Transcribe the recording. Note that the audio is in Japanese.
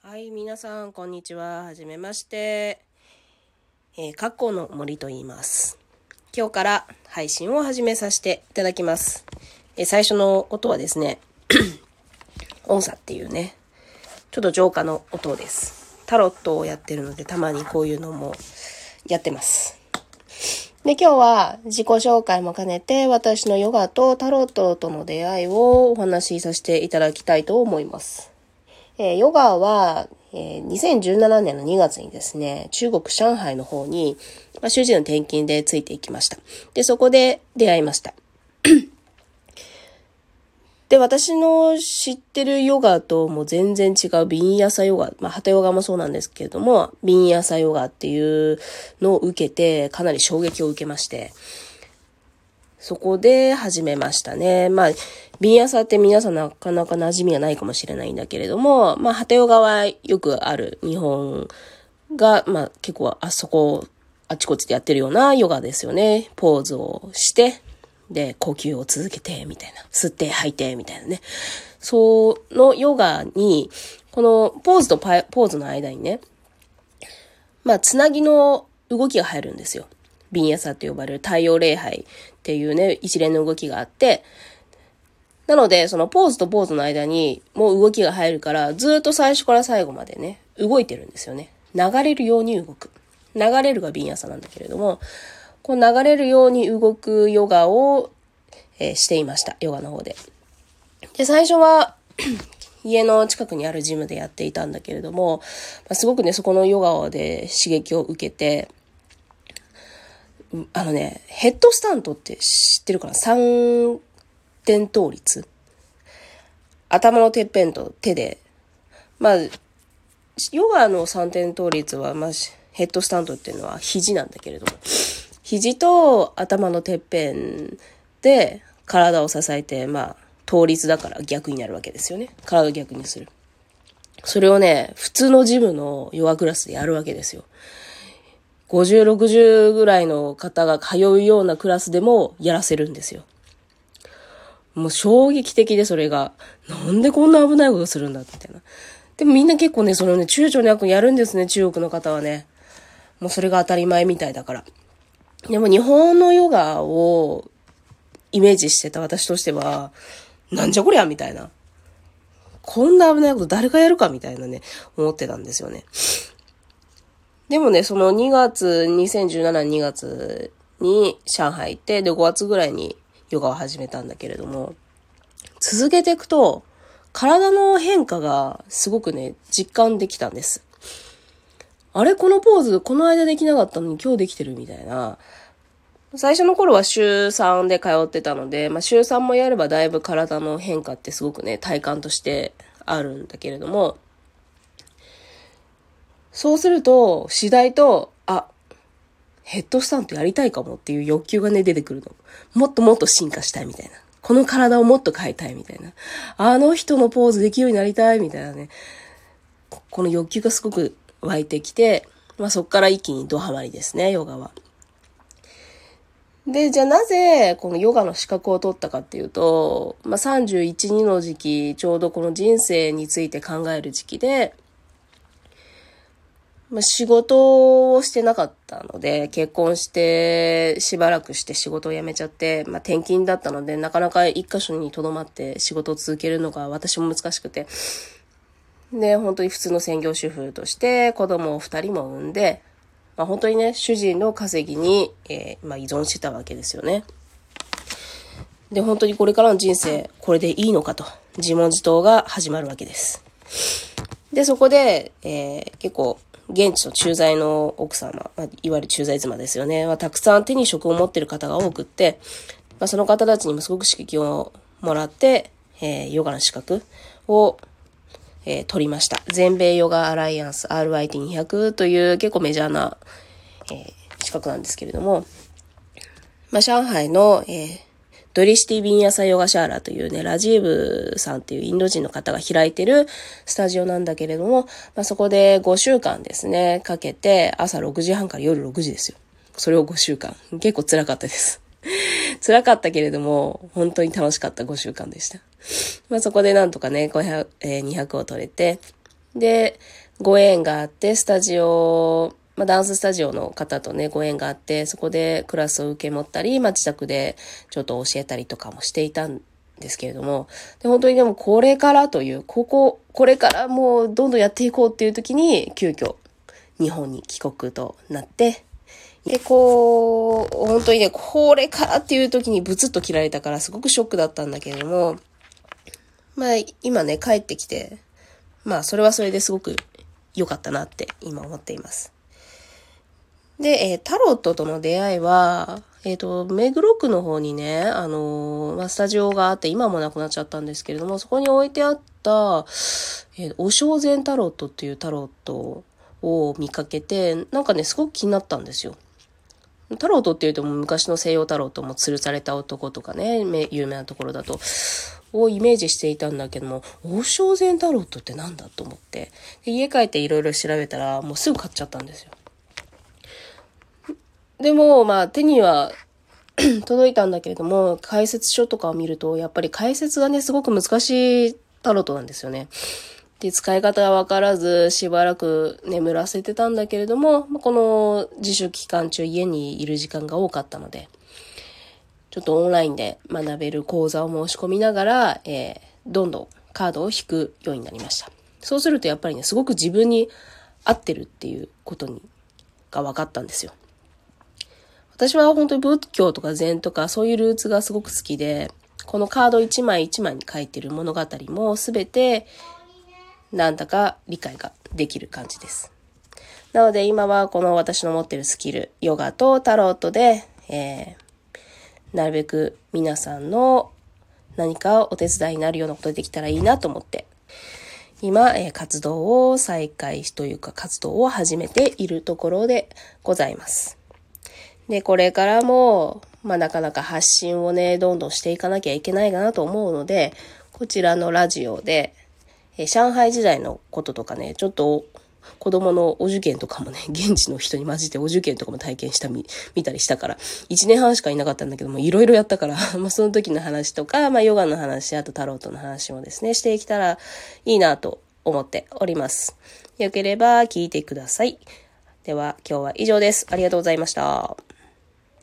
はい、皆さん、こんにちは。はじめまして。えー、過去の森と言います。今日から配信を始めさせていただきます。えー最初の音はですね、音差っていうね、ちょっと浄化の音です。タロットをやってるので、たまにこういうのもやってます。で、今日は自己紹介も兼ねて、私のヨガとタロットとの出会いをお話しさせていただきたいと思います。えーヨガは、えー2017年の2月にですね、中国上海の方に、まあ、主人の転勤でついていきました。で、そこで出会いました。で、私の知ってるヨガともう全然違うビンヤサヨガ、まあ、ハタヨガもそうなんですけれども、ビンヤサヨガっていうのを受けて、かなり衝撃を受けまして、そこで始めましたね。まあ、ビンヤサって皆さんなかなか馴染みがないかもしれないんだけれども、まあ、ハタヨガはよくある日本が、まあ、結構あそこ、あちこちでやってるようなヨガですよね。ポーズをして、で、呼吸を続けて、みたいな。吸って、吐いて、みたいなね。そのヨガに、このポーズとパポーズの間にね、まあ、つなぎの動きが入るんですよ。ビンヤサと呼ばれる太陽礼拝っていうね、一連の動きがあって、なので、そのポーズとポーズの間にもう動きが入るから、ずっと最初から最後までね、動いてるんですよね。流れるように動く。流れるがビンヤサなんだけれども、こう流れるように動くヨガを、えーしていました。ヨガの方で。で、最初は、家の近くにあるジムでやっていたんだけれども、まあすごくね、そこのヨガで刺激を受けて、あのね、ヘッドスタントって知ってるかな？三点倒立頭のてっぺんと手で、まあ、ヨガの三点倒立は、まあ、ヘッドスタントっていうのは肘なんだけれども、肘と頭のてっぺんで体を支えて、まあ、倒立だから逆になるわけですよね。体を逆にする。それをね、普通のジムのヨガクラスでやるわけですよ。50、60ぐらいの方が通うようなクラスでもやらせるんですよ。もう衝撃的でそれが、なんでこんな危ないことするんだみたいな。でもみんな結構ね、それをね、躊躇なくやるんですね、中国の方はね。もうそれが当たり前みたいだから。でも日本のヨガをイメージしてた私としては、なんじゃこりゃみたいな。こんな危ないこと誰がやるかみたいなね、思ってたんですよね。でもね、その2月、2017年2月に上海行って、で、5月ぐらいにヨガを始めたんだけれども、続けていくと、体の変化がすごくね、実感できたんです。あれこのポーズ、この間できなかったのに今日できてるみたいな。最初の頃は週3で通ってたので、まあ週3もやればだいぶ体の変化ってすごくね、体感としてあるんだけれども、そうすると、次第と、あ、ヘッドスタントやりたいかもっていう欲求がね、出てくるの。もっともっと進化したいみたいな。この体をもっと変えたいみたいな。あの人のポーズできるようになりたいみたいなね。この欲求がすごく湧いてきて、まあそっから一気にドハマりですね、ヨガは。で、じゃあなぜこのヨガの資格を取ったかっていうと、まあ31、2の時期、ちょうどこの人生について考える時期で、まあ、仕事をしてなかったので、結婚してしばらくして仕事を辞めちゃって、まあ、転勤だったので、なかなか一箇所に留まって仕事を続けるのが私も難しくて、で、本当に普通の専業主婦として子供を二人も産んで、まあ、本当にね、主人の稼ぎに、えーまあ、依存してたわけですよね。で、本当にこれからの人生、これでいいのかと、自問自答が始まるわけです。で、そこで、えー結構、現地の駐在の奥様、まあ、いわゆる駐在妻ですよね、はたくさん手に職を持ってる方が多くって、まあ、その方たちにもすごく刺激をもらって、えーヨガの資格を、えー取りました。全米ヨガアライアンス RIT200 という結構メジャーな、えー資格なんですけれども、まあ、上海の、えードリシティビンヤサヨガシャーラというね、ラジーブさんっていうインド人の方が開いてるスタジオなんだけれども、まあ、そこで5週間ですね、かけて朝6時半から夜6時ですよ。それを5週間。結構辛かったです。辛かったけれども、本当に楽しかった5週間でした。まあそこでなんとかね、500、えー200を取れて、で、ご縁があって、スタジオ、まあ、ダンススタジオの方とね、ご縁があって、そこでクラスを受け持ったり、まあ、自宅でちょっと教えたりとかもしていたんですけれども、で、本当にでもこれからという、ここ、これからもうどんどんやっていこうっていう時に、急遽、日本に帰国となって、で、こう、本当にね、これからっていう時にブツッと切られたからすごくショックだったんだけれども、まあ、今ね、帰ってきて、まあ、それはそれですごく良かったなって今思っています。で、えー、タロットとの出会いは、えっ、ー、と、目黒区の方にね、あのー、まあ、スタジオがあって、今もなくなっちゃったんですけれども、そこに置いてあった、えー、お正前タロットっていうタロットを見かけて、なんかね、すごく気になったんですよ。タロットって言うと昔の西洋タロットも吊るされた男とかね、有名なところだと、をイメージしていたんだけども、王将前タロットってなんだと思って、で家帰っていろいろ調べたら、もうすぐ買っちゃったんですよ。でも、まあ手には 届いたんだけれども、解説書とかを見ると、やっぱり解説がね、すごく難しいタロットなんですよね。で、使い方がわからず、しばらく眠らせてたんだけれども、この自主期間中家にいる時間が多かったので、ちょっとオンラインで学べる講座を申し込みながら、えー、どんどんカードを引くようになりました。そうするとやっぱりね、すごく自分に合ってるっていうことに、が分かったんですよ。私は本当に仏教とか禅とかそういうルーツがすごく好きで、このカード一枚一枚に書いてる物語もすべてなんだか理解ができる感じです。なので今はこの私の持ってるスキル、ヨガとタロットで、えー、なるべく皆さんの何かお手伝いになるようなことできたらいいなと思って、今、えー、活動を再開しというか活動を始めているところでございます。で、これからも、まあなかなか発信をね、どんどんしていかなきゃいけないかなと思うので、こちらのラジオで、え、上海時代のこととかね、ちょっと子供のお受験とかもね、現地の人に混じってお受験とかも体験したみ、見たりしたから、1年半しかいなかったんだけども、いろいろやったから、まあその時の話とか、まあヨガの話、あとタロットの話もですね、していけたらいいなと思っております。よければ聞いてください。では今日は以上です。ありがとうございました。